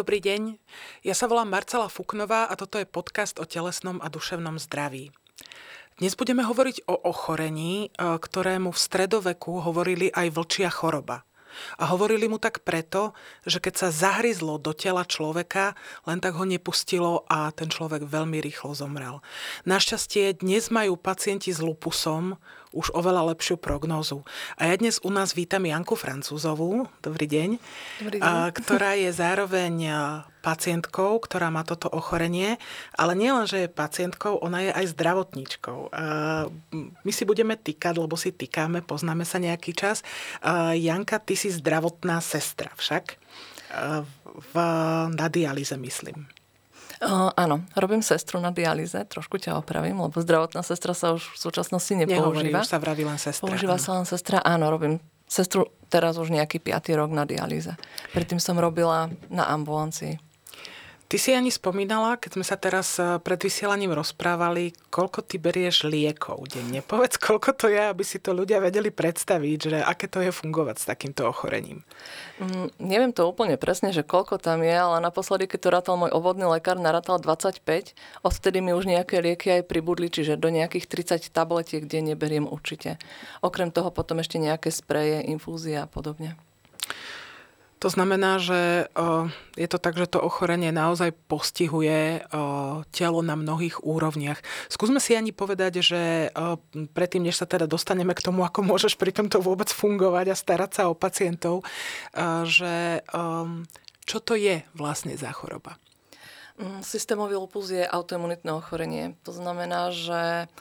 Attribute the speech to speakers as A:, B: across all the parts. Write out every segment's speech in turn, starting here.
A: dobrý deň. Ja sa volám Marcela Fuknová a toto je podcast o telesnom a duševnom zdraví. Dnes budeme hovoriť o ochorení, e, ktorému v stredoveku hovorili aj vlčia choroba. A hovorili mu tak preto, že keď sa zahryzlo do tela človeka, len tak ho nepustilo a ten človek veľmi rýchlo zomrel. Našťastie dnes majú pacienti s lupusom už oveľa lepšiu prognózu. A ja dnes u nás vítam Janku Francúzovú, dobrý deň,
B: dobrý deň.
A: Ktorá je zároveň pacientkou, ktorá má toto ochorenie, ale nielen, že je pacientkou, ona je aj zdravotníčkou. My si budeme týkať, lebo si týkame, poznáme sa nejaký čas. Janka, ty si zdravotná sestra však v, na dialyze, myslím.
B: Uh, áno, robím sestru na dialýze, trošku ťa opravím, lebo zdravotná sestra sa už v súčasnosti nepoužíva.
A: Nehovorí, už sa vraví len sestra.
B: Používa áno. sa len sestra, áno, robím sestru teraz už nejaký piatý rok na dialýze. Predtým som robila na ambulancii.
A: Ty si ani spomínala, keď sme sa teraz eh, pred vysielaním rozprávali, koľko ty berieš liekov denne. Povedz, koľko to je, aby si to ľudia vedeli predstaviť, že aké to je fungovať s takýmto ochorením.
B: Mm, neviem to úplne presne, že koľko tam je, ale naposledy, keď to rátal môj obvodný lekár, narátal 25. Odvtedy mi už nejaké lieky aj pribudli, čiže do nejakých 30 tabletiek denne beriem určite. Okrem toho potom ešte nejaké spreje, infúzie a podobne.
A: To znamená, že je to tak, že to ochorenie naozaj postihuje telo na mnohých úrovniach. Skúsme si ani povedať, že predtým, než sa teda dostaneme k tomu, ako môžeš pri tomto vôbec fungovať a starať sa o pacientov, že čo to je vlastne za choroba?
B: Mm, systémový lupus je autoimunitné ochorenie. To znamená, že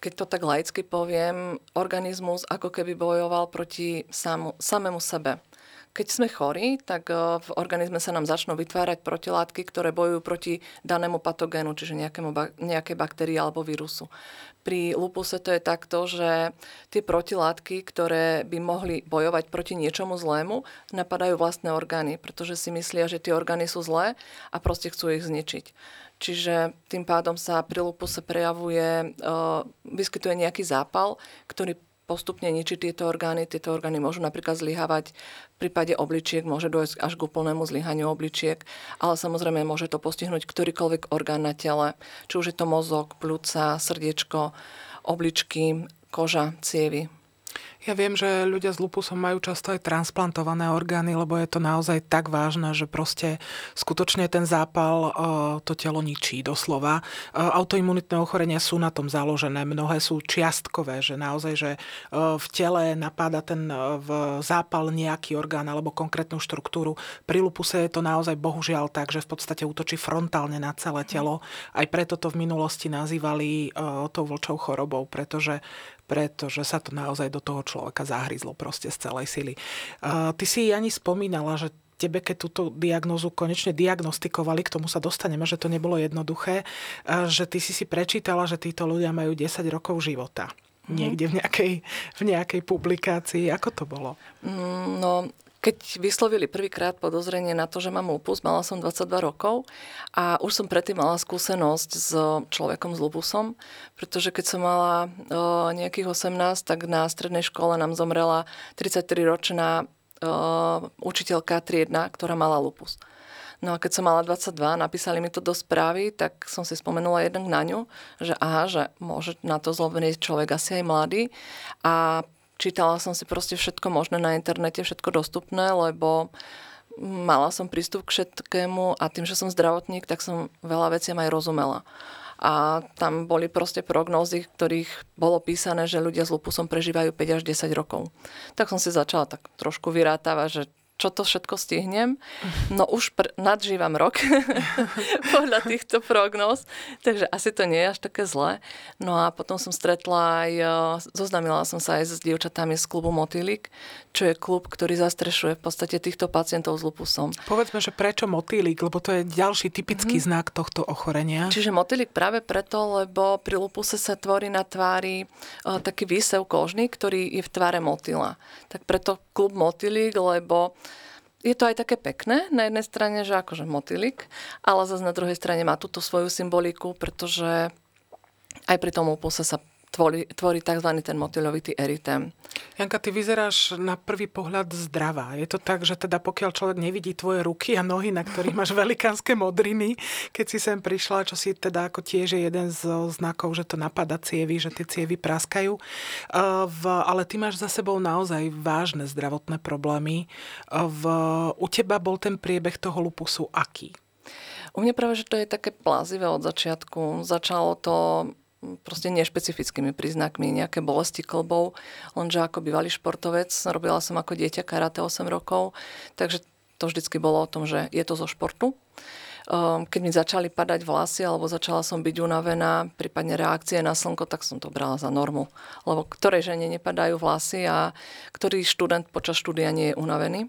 B: keď to tak laicky poviem, organizmus ako keby bojoval proti samému sebe. Keď sme chorí, tak eh, v organizme sa nám začnú vytvárať protilátky, ktoré bojujú proti danému patogénu, čiže nejakému, nejakej baktérii alebo vírusu. Pri lupuse to je takto, že tie protilátky, ktoré by mohli bojovať proti niečomu zlému, napadajú vlastné orgány, pretože si myslia, že tie orgány sú zlé a proste chcú ich zničiť. Čiže tým pádom sa pri lupuse prejavuje, eh, vyskytuje nejaký zápal, ktorý postupne ničiť tieto orgány. Tieto orgány môžu napríklad zlyhávať v prípade obličiek, môže dojsť až k úplnému zlyhaniu obličiek, ale samozrejme môže to postihnúť ktorýkoľvek orgán na tele, či už je to mozog, plúca, srdiečko, obličky, koža, cievy.
A: Ja viem, že ľudia s lupusom majú často aj transplantované orgány, lebo je to naozaj tak vážne, že proste skutočne ten zápal to telo ničí doslova. Autoimunitné ochorenia sú na tom založené, mnohé sú čiastkové, že naozaj, že v tele napáda ten v zápal nejaký orgán alebo konkrétnu štruktúru. Pri lupuse je to naozaj bohužiaľ tak, že v podstate útočí frontálne na celé telo. Aj preto to v minulosti nazývali tou vlčou chorobou, pretože pretože sa to naozaj do toho človeka zahryzlo proste z celej sily. Ty si ani spomínala, že tebe, keď túto diagnózu konečne diagnostikovali, k tomu sa dostaneme, že to nebolo jednoduché, že ty si si prečítala, že títo ľudia majú 10 rokov života. Mhm. Niekde v nejakej, v nejakej publikácii. Ako to bolo?
B: Mm, no, keď vyslovili prvýkrát podozrenie na to, že mám lupus, mala som 22 rokov a už som predtým mala skúsenosť s človekom s lupusom, pretože keď som mala o, nejakých 18, tak na strednej škole nám zomrela 33-ročná učiteľka triedna, ktorá mala lupus. No a keď som mala 22, napísali mi to do správy, tak som si spomenula jednak na ňu, že aha, že môže na to zlobený človek asi aj mladý. A čítala som si proste všetko možné na internete, všetko dostupné, lebo mala som prístup k všetkému a tým, že som zdravotník, tak som veľa vecí aj rozumela. A tam boli proste prognózy, ktorých bolo písané, že ľudia s lupusom prežívajú 5 až 10 rokov. Tak som si začala tak trošku vyrátavať, že čo to všetko stihnem. No už pr- nadžívam rok podľa týchto prognóz, takže asi to nie je až také zlé. No a potom som stretla aj, zoznamila som sa aj s dievčatami z klubu Motýlik, čo je klub, ktorý zastrešuje v podstate týchto pacientov s lupusom.
A: Povedzme, že prečo motýlik, lebo to je ďalší typický mm-hmm. znak tohto ochorenia.
B: Čiže motýlik práve preto, lebo pri lupuse sa tvorí na tvári uh, taký výsev kožný, ktorý je v tvare motýla. Tak preto klub motýlik, lebo je to aj také pekné, na jednej strane, že akože motýlik, ale zase na druhej strane má túto svoju symboliku, pretože aj pri tom opuse sa tvorí, tvorí tzv. ten motylovitý eritém.
A: Janka, ty vyzeráš na prvý pohľad zdravá. Je to tak, že teda pokiaľ človek nevidí tvoje ruky a nohy, na ktorých máš velikánske modriny, keď si sem prišla, čo si teda ako tiež je jeden z znakov, že to napada cievy, že tie cievy praskajú. V, ale ty máš za sebou naozaj vážne zdravotné problémy. V, u teba bol ten priebeh toho lupusu aký?
B: U mňa práve, že to je také plázivé od začiatku. Začalo to proste nešpecifickými príznakmi, nejaké bolesti klbov, lenže ako bývalý športovec, robila som ako dieťa karate 8 rokov, takže to vždycky bolo o tom, že je to zo športu. Ehm, keď mi začali padať vlasy alebo začala som byť unavená, prípadne reakcie na slnko, tak som to brala za normu. Lebo ktorej žene nepadajú vlasy a ktorý študent počas štúdia nie je unavený.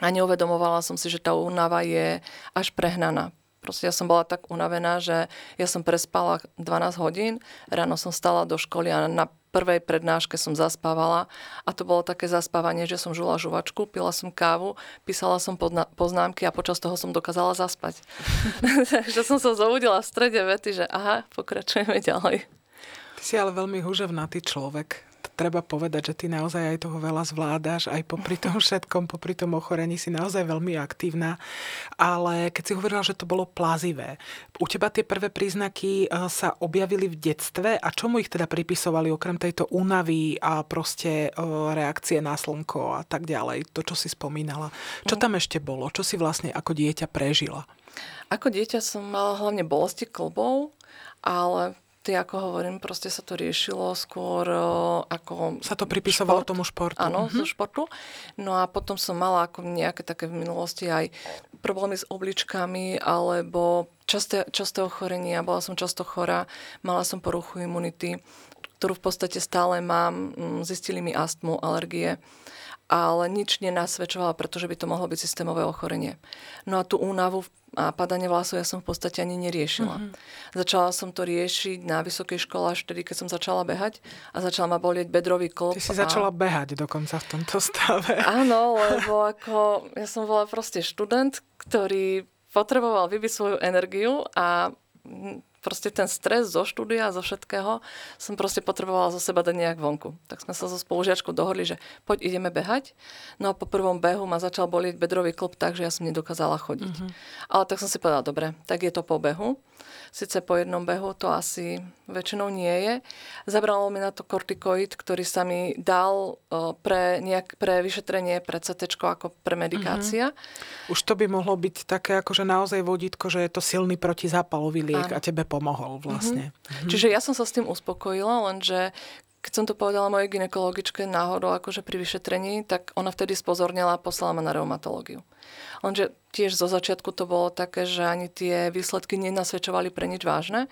B: A neuvedomovala som si, že tá únava je až prehnaná. Proste ja som bola tak unavená, že ja som prespala 12 hodín, ráno som stala do školy a na prvej prednáške som zaspávala a to bolo také zaspávanie, že som žula žuvačku, pila som kávu, písala som poznámky a počas toho som dokázala zaspať. Takže som sa zobudila v strede vety, že aha, pokračujeme ďalej.
A: Ty si ale veľmi huževnatý človek treba povedať, že ty naozaj aj toho veľa zvládaš, aj popri tom všetkom, popri tom ochorení si naozaj veľmi aktívna. Ale keď si hovorila, že to bolo plazivé, u teba tie prvé príznaky eh, sa objavili v detstve a čomu ich teda pripisovali okrem tejto únavy a proste eh, reakcie na slnko a tak ďalej, to, čo si spomínala. Čo tam ešte bolo? Čo si vlastne ako dieťa prežila?
B: Ako dieťa som mala hlavne bolesti klbov, ale ty ako hovorím, proste sa to riešilo skôr ako...
A: Sa to pripisovalo šport. tomu športu.
B: Áno, mm-hmm. športu. No a potom som mala ako nejaké také v minulosti aj problémy s obličkami alebo časté, časté ochorenia. Bola som často chorá, mala som poruchu imunity, ktorú v podstate stále mám. Mm, zistili mi astmu, alergie ale nič nenasvedčovalo, pretože by to mohlo byť systémové ochorenie. No a tú únavu a padanie vlasov ja som v podstate ani neriešila. Mm-hmm. Začala som to riešiť na vysokej škole až vtedy, keď som začala behať a začala ma bolieť bedrový klop.
A: Ty si a... začala behať dokonca v tomto stave.
B: Áno, lebo ako ja som bola proste študent, ktorý potreboval vybiť svoju energiu a proste ten stres zo štúdia, zo všetkého som proste potrebovala zo seba dať nejak vonku. Tak sme sa so spolužiačkou dohodli, že poď ideme behať. No a po prvom behu ma začal bolieť bedrový klop tak, že ja som nedokázala chodiť. Uh-huh. Ale tak som si povedala, dobre, tak je to po behu. Sice po jednom behu to asi väčšinou nie je. Zabralo mi na to kortikoid, ktorý sa mi dal pre, nejak, pre vyšetrenie, pre CT ako pre medikácia.
A: Mm-hmm. Už to by mohlo byť také akože naozaj vodítko, že je to silný protizápalový liek Áno. a tebe pomohol vlastne. Mm-hmm.
B: Čiže ja som sa s tým uspokojila, lenže keď som to povedala mojej ginekologičke náhodou akože pri vyšetrení, tak ona vtedy spozornila a poslala ma na reumatológiu. Lenže tiež zo začiatku to bolo také, že ani tie výsledky nenasvedčovali pre nič vážne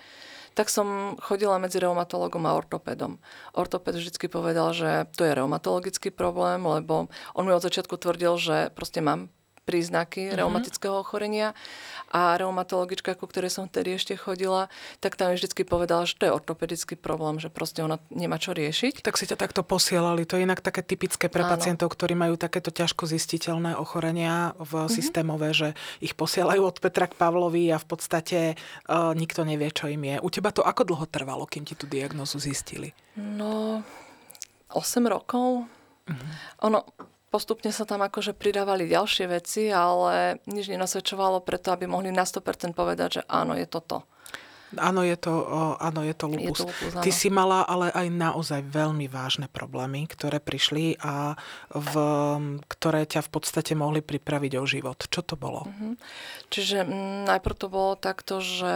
B: tak som chodila medzi reumatologom a ortopedom. Ortoped vždy povedal, že to je reumatologický problém, lebo on mi od začiatku tvrdil, že proste mám príznaky mm-hmm. reumatického ochorenia a reumatologička, ku ktorej som vtedy ešte chodila, tak tam mi vždy povedala, že to je ortopedický problém, že proste ona nemá čo riešiť.
A: Tak si ťa takto posielali. To je inak také typické pre Áno. pacientov, ktorí majú takéto ťažko zistiteľné ochorenia v mm-hmm. systémové, že ich posielajú od Petra k Pavlovi a v podstate uh, nikto nevie, čo im je. U teba to ako dlho trvalo, kým ti tú diagnozu zistili?
B: No, 8 rokov. Mm-hmm. Ono, postupne sa tam akože pridávali ďalšie veci, ale nič nenasvedčovalo preto, aby mohli na 100% povedať, že áno, je to to.
A: Áno, je to, áno, je to lupus. Je to lupus Ty si mala ale aj naozaj veľmi vážne problémy, ktoré prišli a v, ktoré ťa v podstate mohli pripraviť o život. Čo to bolo? Mm-hmm.
B: Čiže m, mm, najprv to bolo takto, že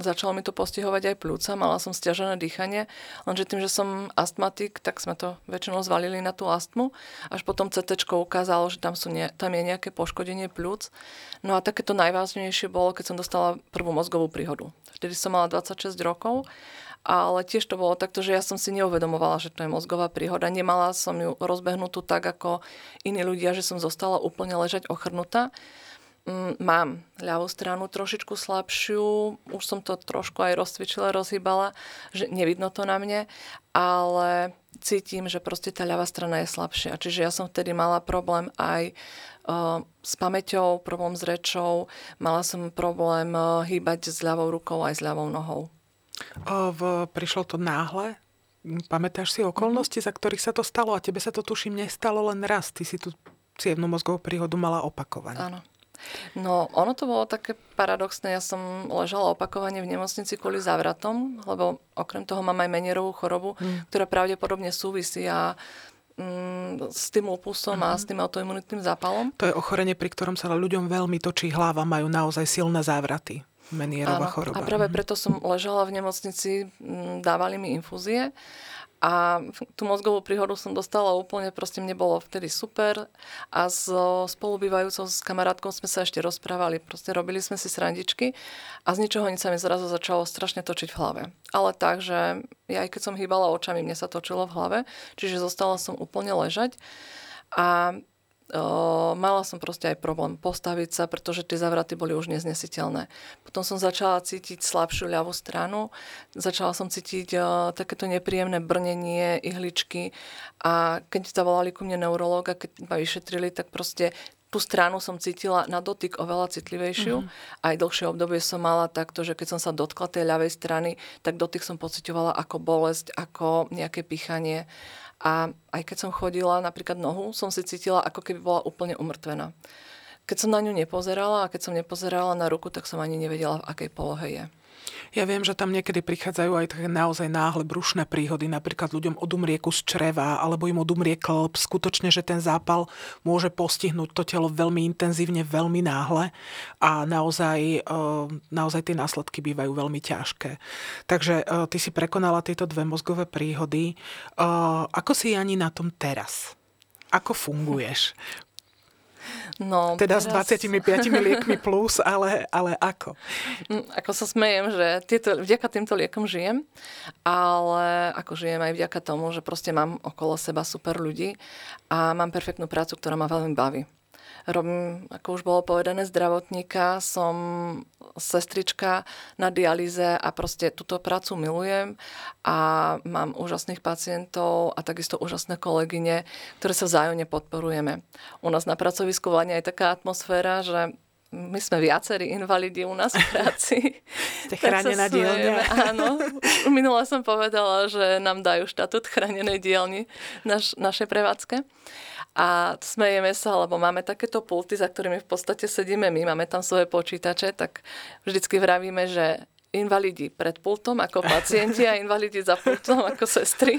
B: Začalo mi to postihovať aj plúca, mala som stiažené dýchanie, lenže tým, že som astmatik, tak sme to väčšinou zvalili na tú astmu. Až potom CT ukázalo, že tam, sú nie, tam je nejaké poškodenie plúc. No a takéto najvážnejšie bolo, keď som dostala prvú mozgovú príhodu. Vtedy som mala 26 rokov ale tiež to bolo takto, že ja som si neuvedomovala, že to je mozgová príhoda. Nemala som ju rozbehnutú tak, ako iní ľudia, že som zostala úplne ležať ochrnutá. Mm, mám ľavú stranu trošičku slabšiu, už som to trošku aj rozcvičila, rozhýbala, že nevidno to na mne, ale cítim, že proste tá ľavá strana je slabšia. Čiže ja som vtedy mala problém aj uh, s pamäťou, problém s rečou, mala som problém uh, hýbať s ľavou rukou aj s ľavou nohou.
A: O, v, prišlo to náhle? Pamätáš si okolnosti, mm-hmm. za ktorých sa to stalo? A tebe sa to tuším nestalo len raz. Ty si tú cievnú mozgovú príhodu mala opakovane.
B: Áno. No, ono to bolo také paradoxné. Ja som ležala opakovane v nemocnici kvôli závratom, lebo okrem toho mám aj menierovú chorobu, mm. ktorá pravdepodobne súvisí a mm, s tým lupusom mm. a s tým autoimunitným zápalom.
A: To je ochorenie, pri ktorom sa ľuďom veľmi točí hlava, majú naozaj silné závraty. Menierová Áno, choroba.
B: A práve mhm. preto som ležala v nemocnici, dávali mi infúzie a tú mozgovú príhodu som dostala úplne, proste mne bolo vtedy super a so spolubývajúcou s kamarátkou sme sa ešte rozprávali, proste robili sme si srandičky a z ničoho nič sa mi zrazu začalo strašne točiť v hlave. Ale tak, že ja aj keď som hýbala očami, mne sa točilo v hlave, čiže zostala som úplne ležať a mala som proste aj problém postaviť sa, pretože tie zavraty boli už neznesiteľné. Potom som začala cítiť slabšiu ľavú stranu, začala som cítiť takéto nepríjemné brnenie, ihličky a keď zavolali ku mne a keď ma vyšetrili, tak proste tú stranu som cítila na dotyk oveľa citlivejšiu. Mm-hmm. Aj dlhšie obdobie som mala takto, že keď som sa dotkla tej ľavej strany, tak dotyk som pocitovala ako bolesť, ako nejaké pichanie. A aj keď som chodila napríklad nohu, som si cítila, ako keby bola úplne umrtvená. Keď som na ňu nepozerala a keď som nepozerala na ruku, tak som ani nevedela, v akej polohe je.
A: Ja viem, že tam niekedy prichádzajú aj také naozaj náhle brušné príhody, napríklad ľuďom odumrie kus čreva, alebo im odumrie klb. Skutočne, že ten zápal môže postihnúť to telo veľmi intenzívne, veľmi náhle a naozaj, e, naozaj tie následky bývajú veľmi ťažké. Takže e, ty si prekonala tieto dve mozgové príhody. E, ako si ani na tom teraz? Ako funguješ?
B: No,
A: teda teraz... s 25 liekmi plus, ale, ale ako?
B: Mm, ako sa smejem, že tieto, vďaka týmto liekom žijem, ale ako žijem aj vďaka tomu, že proste mám okolo seba super ľudí a mám perfektnú prácu, ktorá ma veľmi baví robím, ako už bolo povedané, zdravotníka, som sestrička na dialýze a proste túto prácu milujem a mám úžasných pacientov a takisto úžasné kolegyne, ktoré sa vzájomne podporujeme. U nás na pracovisku vládne aj taká atmosféra, že my sme viacerí invalidi u nás v práci.
A: Ste chránená dielňa.
B: Áno. Minula som povedala, že nám dajú štatút chránenej dielni naš, našej prevádzke a smejeme sa, lebo máme takéto pulty, za ktorými v podstate sedíme my, máme tam svoje počítače, tak vždycky vravíme, že invalidi pred pultom ako pacienti a invalidi za pultom ako sestry.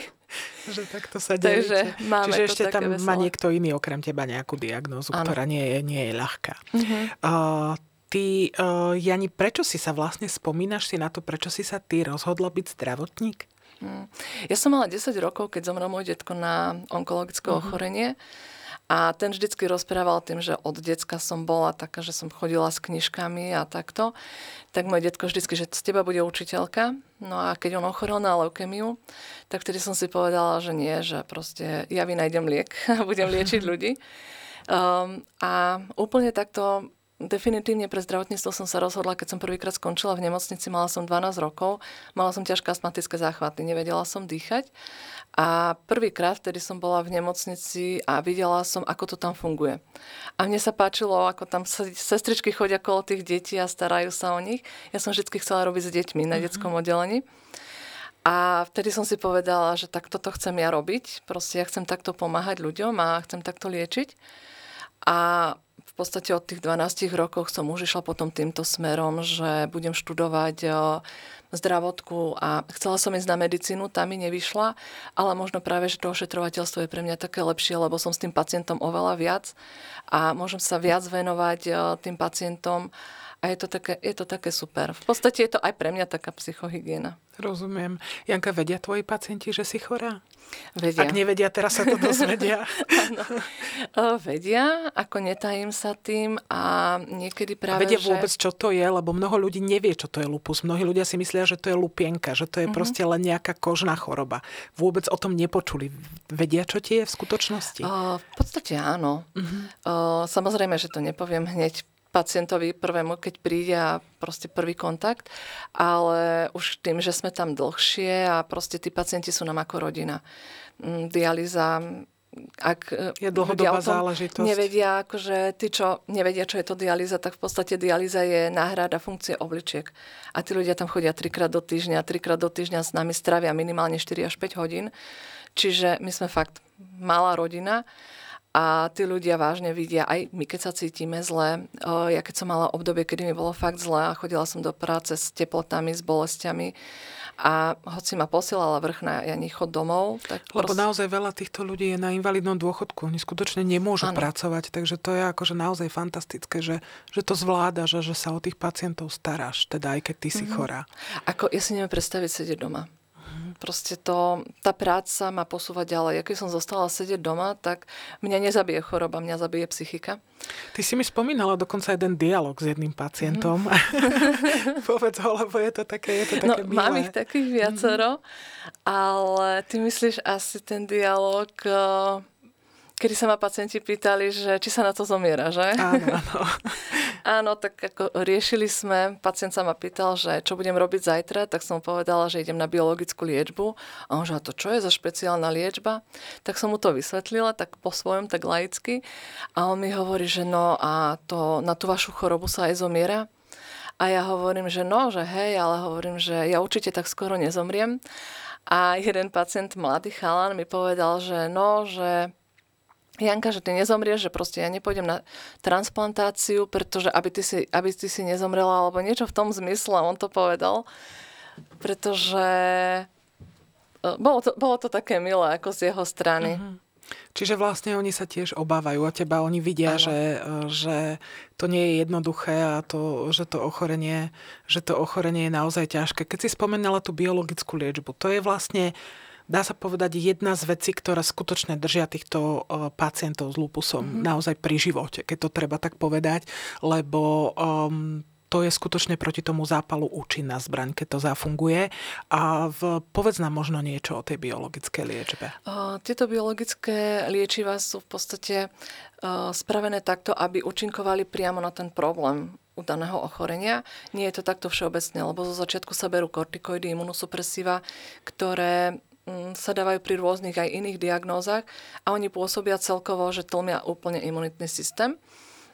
A: Že takto sa deje. Takže máme Čiže ešte tam veselé. má niekto iný okrem teba nejakú diagnózu, ano. ktorá nie je, nie je ľahká. Uh-huh. Uh, ty, uh, Jani, prečo si sa vlastne spomínaš si na to, prečo si sa ty rozhodla byť zdravotník?
B: Mm. Ja som mala 10 rokov, keď zomrel môj detko na onkologické uh-huh. ochorenie. A ten vždycky rozprával tým, že od decka som bola taká, že som chodila s knižkami a takto. Tak môj detko vždycky, že z teba bude učiteľka. No a keď on ochorel na leukemiu, tak vtedy som si povedala, že nie, že proste ja vynajdem liek a budem liečiť ľudí. Um, a úplne takto Definitívne pre zdravotníctvo som sa rozhodla, keď som prvýkrát skončila v nemocnici, mala som 12 rokov, mala som ťažké astmatické záchvaty, nevedela som dýchať. A prvýkrát, vtedy som bola v nemocnici a videla som, ako to tam funguje. A mne sa páčilo, ako tam sestričky chodia kolo tých detí a starajú sa o nich. Ja som vždy chcela robiť s deťmi na uh-huh. detskom oddelení. A vtedy som si povedala, že tak toto chcem ja robiť. Proste ja chcem takto pomáhať ľuďom a chcem takto liečiť. A podstate od tých 12 rokov som už išla potom týmto smerom, že budem študovať zdravotku a chcela som ísť na medicínu, tam mi nevyšla, ale možno práve, že to ošetrovateľstvo je pre mňa také lepšie, lebo som s tým pacientom oveľa viac a môžem sa viac venovať tým pacientom a je to, také, je to také super. V podstate je to aj pre mňa taká psychohygiena.
A: Rozumiem. Janka, vedia tvoji pacienti, že si chorá?
B: Vedia.
A: Ak nevedia, teraz sa to dozvedia.
B: Áno. vedia, ako netajím sa tým a niekedy práve,
A: a vedia
B: že...
A: vôbec, čo to je, lebo mnoho ľudí nevie, čo to je lupus. Mnohí ľudia si myslia, že to je lupienka, že to je mm-hmm. proste len nejaká kožná choroba. Vôbec o tom nepočuli. Vedia, čo ti je v skutočnosti?
B: O, v podstate áno. Mm-hmm. O, samozrejme, že to nepoviem hneď pacientovi prvému, keď príde a proste prvý kontakt, ale už tým, že sme tam dlhšie a proste tí pacienti sú nám ako rodina. Mm, dialýza ak
A: je dlhodobá záležitosť.
B: nevedia, akože tí, čo nevedia, čo je to dialýza, tak v podstate dialýza je náhrada funkcie obličiek. A tí ľudia tam chodia trikrát do týždňa, trikrát do týždňa s nami stravia minimálne 4 až 5 hodín. Čiže my sme fakt malá rodina a tí ľudia vážne vidia, aj my keď sa cítime zle, ja keď som mala obdobie, kedy mi bolo fakt zle a chodila som do práce s teplotami, s bolestiami a hoci ma posielala vrchná ja chod domov. Tak
A: Lebo prost... naozaj veľa týchto ľudí je na invalidnom dôchodku, oni skutočne nemôžu ano. pracovať, takže to je akože naozaj fantastické, že, že to zvláda, že, že sa o tých pacientov staráš, teda aj keď ty si mm-hmm. chorá.
B: Ako, ja si neviem predstaviť sedieť doma. Proste to, tá práca ma posúva ďalej. Ja keď som zostala sedieť doma, tak mňa nezabije choroba, mňa zabije psychika.
A: Ty si mi spomínala dokonca jeden dialog s jedným pacientom. Mm. Povedz ho, lebo je to také, je to
B: no,
A: také
B: milé. Mám ich takých viacero, mm. ale ty myslíš asi ten dialog kedy sa ma pacienti pýtali, že či sa na to zomiera, že?
A: Áno, áno.
B: áno, tak ako riešili sme, pacient sa ma pýtal, že čo budem robiť zajtra, tak som povedala, že idem na biologickú liečbu. A on že, a to čo je za špeciálna liečba? Tak som mu to vysvetlila, tak po svojom, tak laicky. A on mi hovorí, že no a to na tú vašu chorobu sa aj zomiera. A ja hovorím, že no, že hej, ale hovorím, že ja určite tak skoro nezomriem. A jeden pacient, mladý chalan, mi povedal, že no, že Janka, že ty nezomrieš, že proste ja nepôjdem na transplantáciu, pretože aby ty si, aby ty si nezomrela, alebo niečo v tom zmysle, on to povedal. Pretože e, bolo to, bolo to také milé ako z jeho strany. Uh-huh.
A: Čiže vlastne oni sa tiež obávajú o teba, oni vidia, že, e, že to nie je jednoduché a to, že, to ochorenie, že to ochorenie je naozaj ťažké. Keď si spomenala tú biologickú liečbu, to je vlastne dá sa povedať, jedna z vecí, ktoré skutočne držia týchto e, pacientov s lupusom mm-hmm. naozaj pri živote, keď to treba tak povedať, lebo um, to je skutočne proti tomu zápalu účinná zbraň, keď to zafunguje. A v, povedz nám možno niečo o tej biologickej liečbe.
B: Tieto biologické liečiva sú v podstate uh, spravené takto, aby účinkovali priamo na ten problém u daného ochorenia. Nie je to takto všeobecne, lebo zo začiatku sa berú kortikoidy, imunosupresíva, ktoré sa dávajú pri rôznych aj iných diagnózach a oni pôsobia celkovo, že tlmia úplne imunitný systém.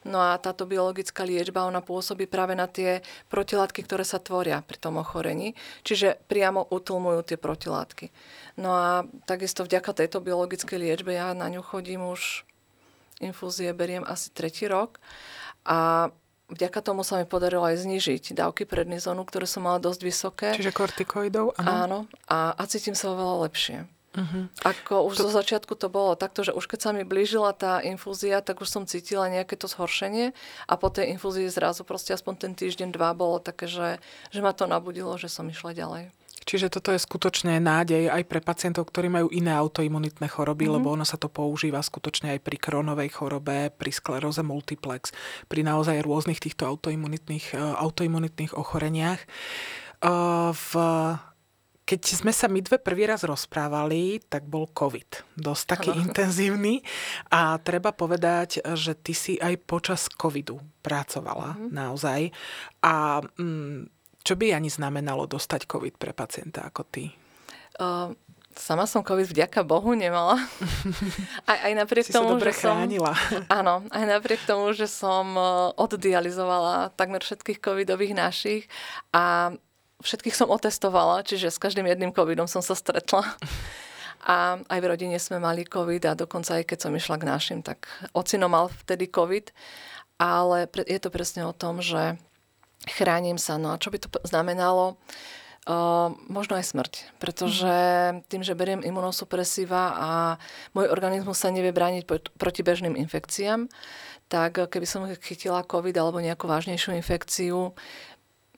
B: No a táto biologická liečba, ona pôsobí práve na tie protilátky, ktoré sa tvoria pri tom ochorení, čiže priamo utlmujú tie protilátky. No a takisto vďaka tejto biologickej liečbe ja na ňu chodím už infúzie beriem asi tretí rok a Vďaka tomu sa mi podarilo aj znižiť dávky prednizonu, ktoré som mala dosť vysoké.
A: Čiže kortikoidov?
B: Áno. áno a, a cítim sa oveľa lepšie. Uh-huh. Ako už to... zo začiatku to bolo takto, že už keď sa mi blížila tá infúzia, tak už som cítila nejaké to zhoršenie a po tej infúzii zrazu proste aspoň ten týždeň, dva bolo také, že, že ma to nabudilo, že som išla ďalej.
A: Čiže toto je skutočne nádej aj pre pacientov, ktorí majú iné autoimunitné choroby, mm-hmm. lebo ono sa to používa skutočne aj pri kronovej chorobe, pri skleróze multiplex, pri naozaj rôznych týchto autoimunitných, e, autoimunitných ochoreniach. E, v keď sme sa my dve prvý raz rozprávali, tak bol COVID. Dosť taký ano. intenzívny. A treba povedať, že ty si aj počas COVIDu pracovala mm. naozaj. A mm, čo by ani znamenalo dostať COVID pre pacienta ako ty?
B: Uh, sama som COVID vďaka Bohu nemala. Aj, aj napriek
A: si
B: tomu,
A: sa dobre
B: že
A: chránila.
B: som... Áno, aj napriek tomu, že som e, oddializovala takmer všetkých covidových našich a všetkých som otestovala, čiže s každým jedným covidom som sa stretla. A aj v rodine sme mali COVID a dokonca aj keď som išla k našim, tak ocino mal vtedy COVID. Ale je to presne o tom, že chránim sa. No a čo by to znamenalo? Uh, možno aj smrť, pretože tým, že beriem imunosupresíva a môj organizmus sa nevie brániť proti bežným infekciám, tak keby som chytila COVID alebo nejakú vážnejšiu infekciu,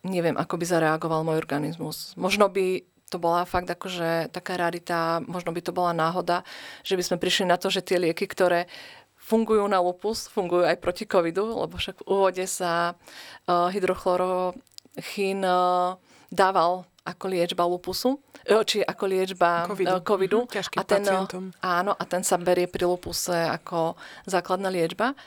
B: neviem, ako by zareagoval môj organizmus. Možno by to bola fakt akože taká rarita, možno by to bola náhoda, že by sme prišli na to, že tie lieky, ktoré fungujú na lupus, fungujú aj proti covidu, lebo však v úvode sa uh, hydrochlorochín uh, dával ako liečba lupusu, či ako liečba covidu. covidu.
A: Mm-hmm, a ten, pacientom.
B: Áno, a ten sa berie pri lupuse ako základná liečba.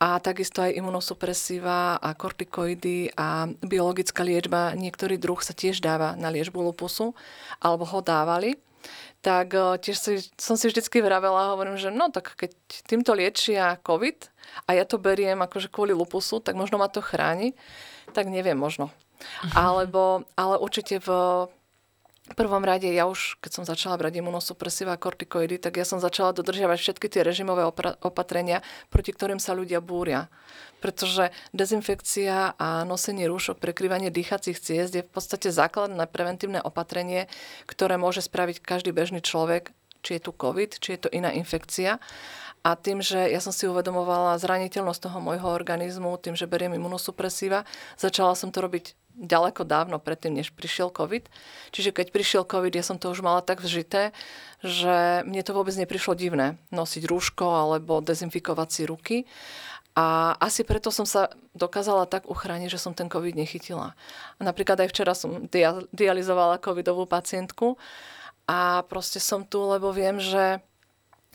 B: A takisto aj imunosupresíva a kortikoidy a biologická liečba, niektorý druh sa tiež dáva na liečbu lupusu, alebo ho dávali. Tak tiež si, som si vždycky vravela a hovorím, že no tak keď týmto liečia COVID a ja to beriem akože kvôli lupusu, tak možno ma to chráni, tak neviem, možno. Uh-huh. Alebo, ale určite v v prvom rade ja už, keď som začala brať imunosupresíva a kortikoidy, tak ja som začala dodržiavať všetky tie režimové opatrenia, proti ktorým sa ľudia búria. Pretože dezinfekcia a nosenie rúšok, prekrývanie dýchacích ciest je v podstate základné preventívne opatrenie, ktoré môže spraviť každý bežný človek, či je tu COVID, či je to iná infekcia. A tým, že ja som si uvedomovala zraniteľnosť toho môjho organizmu, tým, že beriem imunosupresíva, začala som to robiť ďaleko dávno predtým, než prišiel COVID. Čiže keď prišiel COVID, ja som to už mala tak vžité, že mne to vôbec neprišlo divné nosiť rúško alebo dezinfikovať si ruky. A asi preto som sa dokázala tak uchrániť, že som ten COVID nechytila. A napríklad aj včera som dia- dializovala covidovú pacientku a proste som tu, lebo viem, že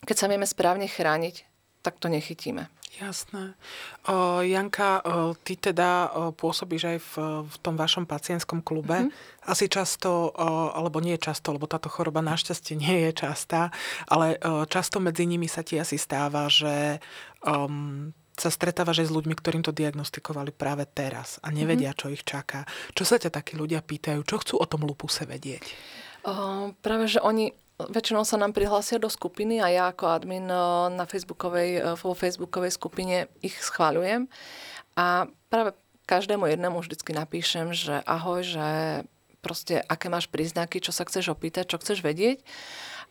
B: keď sa vieme správne chrániť, tak to nechytíme.
A: Jasné. O, Janka, o, ty teda o, pôsobíš aj v, v tom vašom pacientskom klube. Mm-hmm. Asi často, o, alebo nie často, lebo táto choroba našťastie nie je častá, ale o, často medzi nimi sa ti asi stáva, že um, sa stretávaš aj s ľuďmi, ktorým to diagnostikovali práve teraz a nevedia, mm-hmm. čo ich čaká. Čo sa ťa takí ľudia pýtajú? Čo chcú o tom lupuse vedieť?
B: O, práve, že oni väčšinou sa nám prihlásia do skupiny a ja ako admin eh, na Facebookovej, eh, vo Facebookovej skupine ich schváľujem. A práve každému jednému vždycky napíšem, že ahoj, že proste aké máš príznaky, čo sa chceš opýtať, čo chceš vedieť.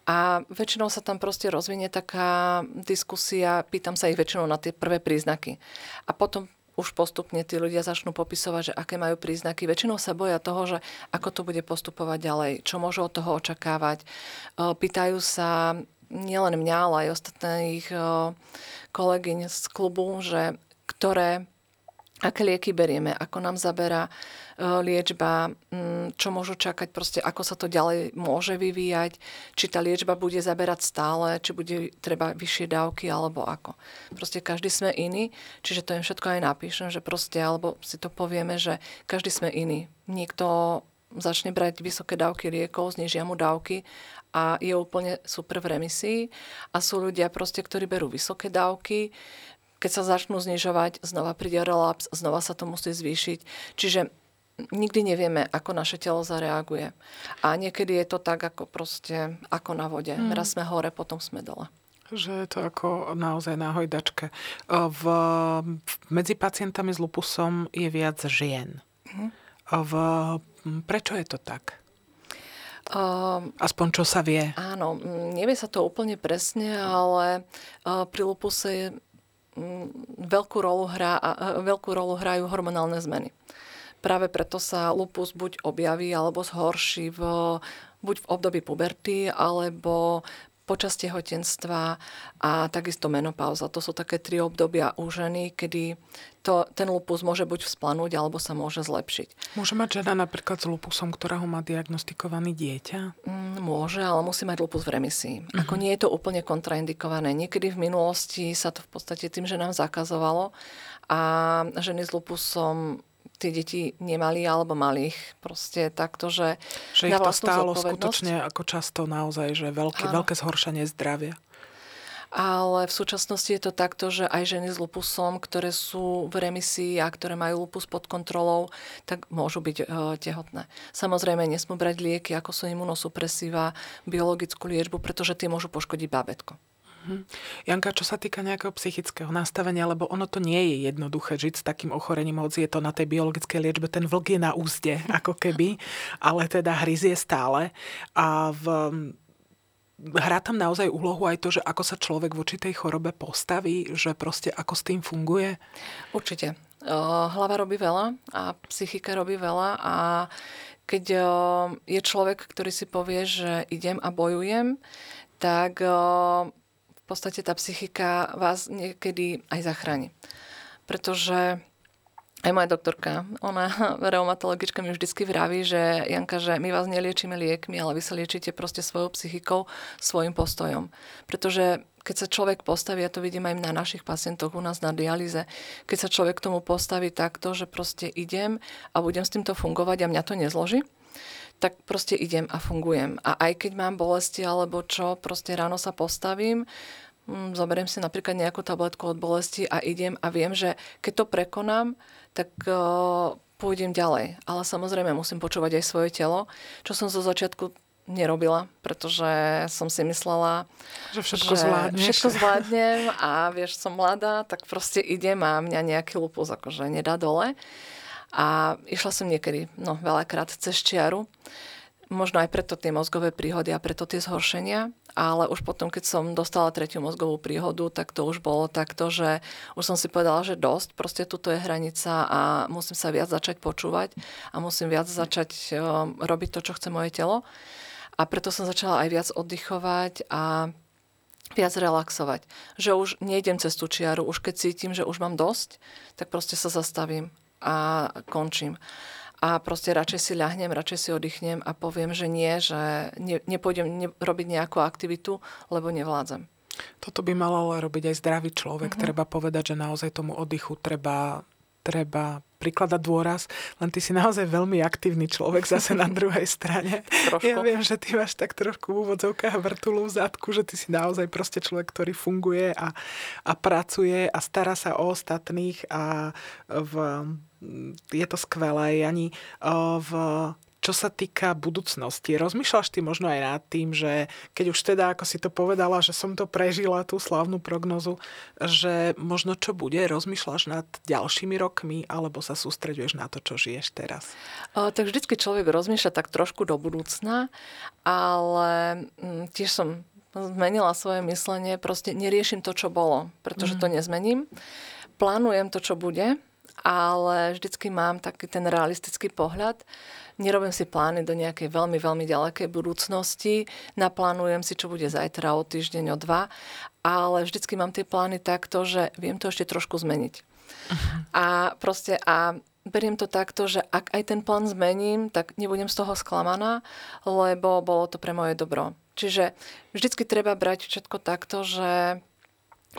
B: A väčšinou sa tam proste rozvinie taká diskusia, pýtam sa ich väčšinou na tie prvé príznaky. A potom už postupne tí ľudia začnú popisovať, že aké majú príznaky. Väčšinou sa boja toho, že ako to bude postupovať ďalej, čo môžu od toho očakávať. Pýtajú sa nielen mňa, ale aj ostatných kolegyň z klubu, že ktoré aké lieky berieme, ako nám zaberá e, liečba, mm, čo môžu čakať, proste ako sa to ďalej môže vyvíjať, či tá liečba bude zaberať stále, či bude treba vyššie dávky, alebo ako. Proste každý sme iný, čiže to im všetko aj napíšem, že proste, alebo si to povieme, že každý sme iný. Niekto začne brať vysoké dávky liekov, znižia mu dávky a je úplne super v remisii. A sú ľudia proste, ktorí berú vysoké dávky, keď sa začnú znižovať, znova príde relaps, znova sa to musí zvýšiť. Čiže nikdy nevieme, ako naše telo zareaguje. A niekedy je to tak, ako proste, ako na vode. Mm. Raz sme hore, potom sme dole.
A: Že je to ako naozaj na hojdačke. V, medzi pacientami s lupusom je viac žien. Mm. V, prečo je to tak? Uh, Aspoň čo sa vie.
B: Áno, nevie sa to úplne presne, ale uh, pri lupuse veľkú rolu, hrá, veľkú rolu hrajú hormonálne zmeny. Práve preto sa lupus buď objaví alebo zhorší v, buď v období puberty alebo počas tehotenstva a takisto menopauza. To sú také tri obdobia u ženy, kedy to, ten lupus môže buď vzplanúť, alebo sa môže zlepšiť.
A: Môže mať žena napríklad s lupusom, ktorá ho má diagnostikovaný dieťa?
B: Mm, môže, ale musí mať lupus v remisii. Uh-huh. Ako nie je to úplne kontraindikované. Niekedy v minulosti sa to v podstate tým, že nám zakazovalo a ženy s lupusom tie deti nemali alebo mali ich proste takto, že
A: Že ich to stálo skutočne ako často naozaj, že veľké, veľké zhoršenie zdravia.
B: Ale v súčasnosti je to takto, že aj ženy s lupusom, ktoré sú v remisii a ktoré majú lupus pod kontrolou, tak môžu byť e, tehotné. Samozrejme, nesmú brať lieky, ako sú imunosupresíva, biologickú liečbu, pretože tie môžu poškodiť bábetko.
A: Mhm. Janka, čo sa týka nejakého psychického nastavenia, lebo ono to nie je jednoduché žiť s takým ochorením, hoci je to na tej biologickej liečbe, ten vlk je na úzde, ako keby, ale teda hryzie stále. A v, hrá tam naozaj úlohu aj to, že ako sa človek voči tej chorobe postaví, že proste ako s tým funguje?
B: Určite. Hlava robí veľa a psychika robí veľa a keď je človek, ktorý si povie, že idem a bojujem, tak podstate tá psychika vás niekedy aj zachráni. Pretože aj moja doktorka, ona, reumatologička mi vždycky vraví, že Janka, že my vás neliečíme liekmi, ale vy sa liečite proste svojou psychikou, svojim postojom. Pretože keď sa človek postaví, ja to vidím aj na našich pacientoch u nás na dialyze, keď sa človek k tomu postaví takto, že proste idem a budem s týmto fungovať a mňa to nezloží, tak proste idem a fungujem. A aj keď mám bolesti alebo čo, proste ráno sa postavím, mm, zoberiem si napríklad nejakú tabletku od bolesti a idem a viem, že keď to prekonám, tak uh, pôjdem ďalej. Ale samozrejme musím počúvať aj svoje telo, čo som zo začiatku nerobila, pretože som si myslela,
A: že všetko, že
B: všetko zvládnem a vieš, som mladá, tak proste idem a mňa nejaký lupus akože nedá dole. A išla som niekedy, no veľakrát cez čiaru. Možno aj preto tie mozgové príhody a preto tie zhoršenia, ale už potom, keď som dostala tretiu mozgovú príhodu, tak to už bolo takto, že už som si povedala, že dosť, proste tuto je hranica a musím sa viac začať počúvať a musím viac začať um, robiť to, čo chce moje telo. A preto som začala aj viac oddychovať a viac relaxovať. Že už nejdem cez tú čiaru, už keď cítim, že už mám dosť, tak proste sa zastavím a končím. A proste radšej si ľahnem, radšej si oddychnem a poviem, že nie, že ne, nepôjdem ne, robiť nejakú aktivitu, lebo nevládzem.
A: Toto by mal ale robiť aj zdravý človek. Uh-huh. Treba povedať, že naozaj tomu oddychu treba treba prikladať dôraz, len ty si naozaj veľmi aktívny človek zase na druhej strane.
B: Trošku.
A: Ja viem, že ty máš tak trošku v úvodzovkách vrtulu v zadku, že ty si naozaj proste človek, ktorý funguje a, a pracuje a stará sa o ostatných a v, je to skvelé. Ani v čo sa týka budúcnosti, rozmýšľaš ty možno aj nad tým, že keď už teda, ako si to povedala, že som to prežila, tú slavnú prognozu, že možno čo bude, rozmýšľaš nad ďalšími rokmi, alebo sa sústreduješ na to, čo žiješ teraz?
B: O, tak vždycky človek rozmýšľa tak trošku do budúcna, ale m, mm, tiež som zmenila svoje myslenie, proste neriešim to, čo bolo, pretože mm. to nezmením. Plánujem to, čo bude, ale vždycky mám taký ten realistický pohľad. Nerobím si plány do nejakej veľmi, veľmi ďalekej budúcnosti. Naplánujem si, čo bude zajtra, o týždeň, o dva. Ale vždycky mám tie plány takto, že viem to ešte trošku zmeniť. Uh-huh. A proste a beriem to takto, že ak aj ten plán zmením, tak nebudem z toho sklamaná, lebo bolo to pre moje dobro. Čiže vždycky treba brať všetko takto, že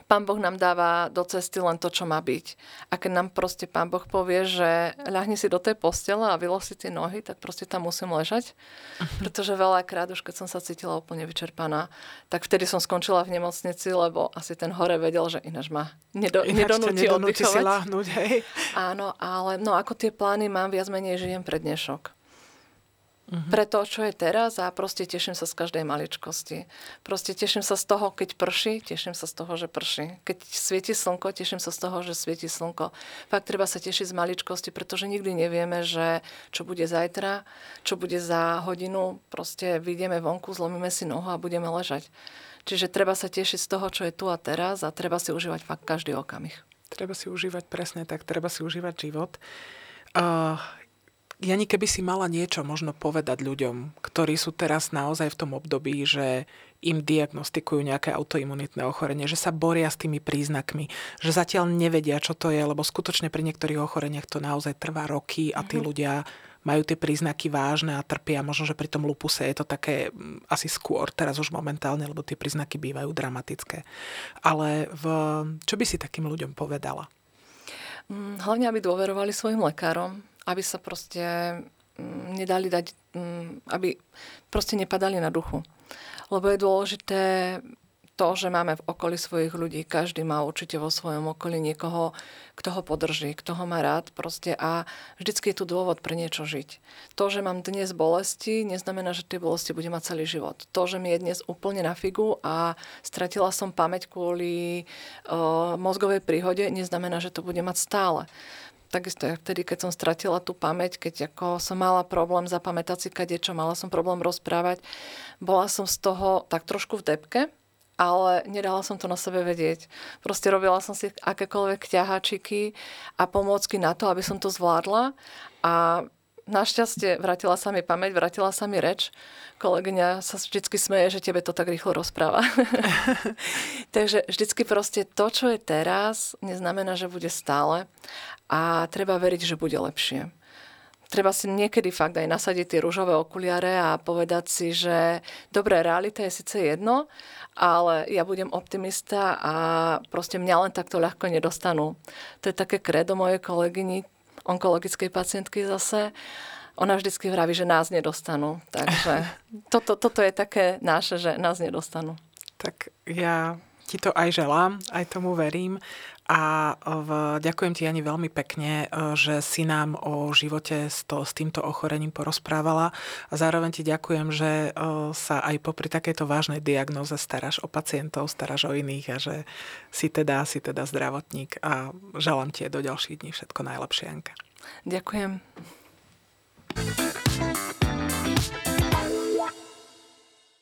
B: Pán Boh nám dáva do cesty len to, čo má byť. A keď nám proste Pán Boh povie, že ľahni si do tej postele a vylo si tie nohy, tak proste tam musím ležať. Uh-huh. Pretože veľakrát, už keď som sa cítila úplne vyčerpaná, tak vtedy som skončila v nemocnici, lebo asi ten hore vedel, že ináč ma nedo, ináč nedonúti oddychovať.
A: Si láhnuť, hej.
B: Áno, ale no ako tie plány mám, viac menej žijem pre dnešok uh-huh. pre to, čo je teraz a proste teším sa z každej maličkosti. Proste teším sa z toho, keď prší, teším sa z toho, že prší. Keď svieti slnko, teším sa z toho, že svieti slnko. Fakt treba sa tešiť z maličkosti, pretože nikdy nevieme, že čo bude zajtra, čo bude za hodinu. Proste vyjdeme vonku, zlomíme si nohu a budeme ležať. Čiže treba sa tešiť z toho, čo je tu a teraz a treba si užívať fakt každý okamih.
A: Treba si užívať presne tak, treba si užívať život. Uh, Jani, keby si mala niečo možno povedať ľuďom, ktorí sú teraz naozaj v tom období, že im diagnostikujú nejaké autoimunitné ochorenie, že sa boria s tými príznakmi, že zatiaľ nevedia, čo to je, lebo skutočne pri niektorých ochoreniach to naozaj trvá roky a tí mm-hmm. ľudia majú tie príznaky vážne a trpia. Možno, že pri tom lupuse je to také mm, asi skôr, teraz už momentálne, lebo tie príznaky bývajú dramatické. Ale v, čo by si takým ľuďom povedala?
B: Mm, hlavne, aby dôverovali svojim lekárom, aby sa proste mm, nedali dať, mm, aby proste nepadali na duchu. Lebo je dôležité to, že máme v okolí svojich ľudí, každý má určite vo svojom okolí niekoho, kto ho podrží, kto ho má rád proste a vždycky je tu dôvod pre niečo žiť. To, že mám dnes bolesti, neznamená, že tie bolesti budem mať celý život. To, že mi je dnes úplne na figu a stratila som pamäť kvôli uh, mozgovej príhode, neznamená, že to bude mať stále takisto aj vtedy, keď som stratila tú pamäť, keď ako som mala problém zapamätať si kadečo, mala som problém rozprávať, bola som z toho tak trošku v depke, ale nedala som to na sebe vedieť. Proste robila som si akékoľvek ťahačiky a pomôcky na to, aby som to zvládla a našťastie vrátila sa mi pamäť, vrátila sa mi reč. Kolegyňa sa vždycky smeje, že tebe to tak rýchlo rozpráva. Takže vždycky proste to, čo je teraz, neznamená, že bude stále a treba veriť, že bude lepšie. Treba si niekedy fakt aj nasadiť tie rúžové okuliare a povedať si, že dobré, realita je síce jedno, ale ja budem optimista a proste mňa len takto ľahko nedostanú. To je také kredo mojej kolegyni, onkologickej pacientky zase, ona vždycky vraví, že nás nedostanú. Takže toto, toto je také naše, že nás nedostanú.
A: Tak ja ti to aj želám, aj tomu verím a v, ďakujem ti ani veľmi pekne, e, že si nám o živote s, to, s týmto ochorením porozprávala a zároveň ti ďakujem, že e, sa aj popri takejto vážnej diagnoze staráš o pacientov, staráš o iných a že si teda, si teda zdravotník a želám ti do ďalších dní všetko najlepšie, Anka.
B: Ďakujem.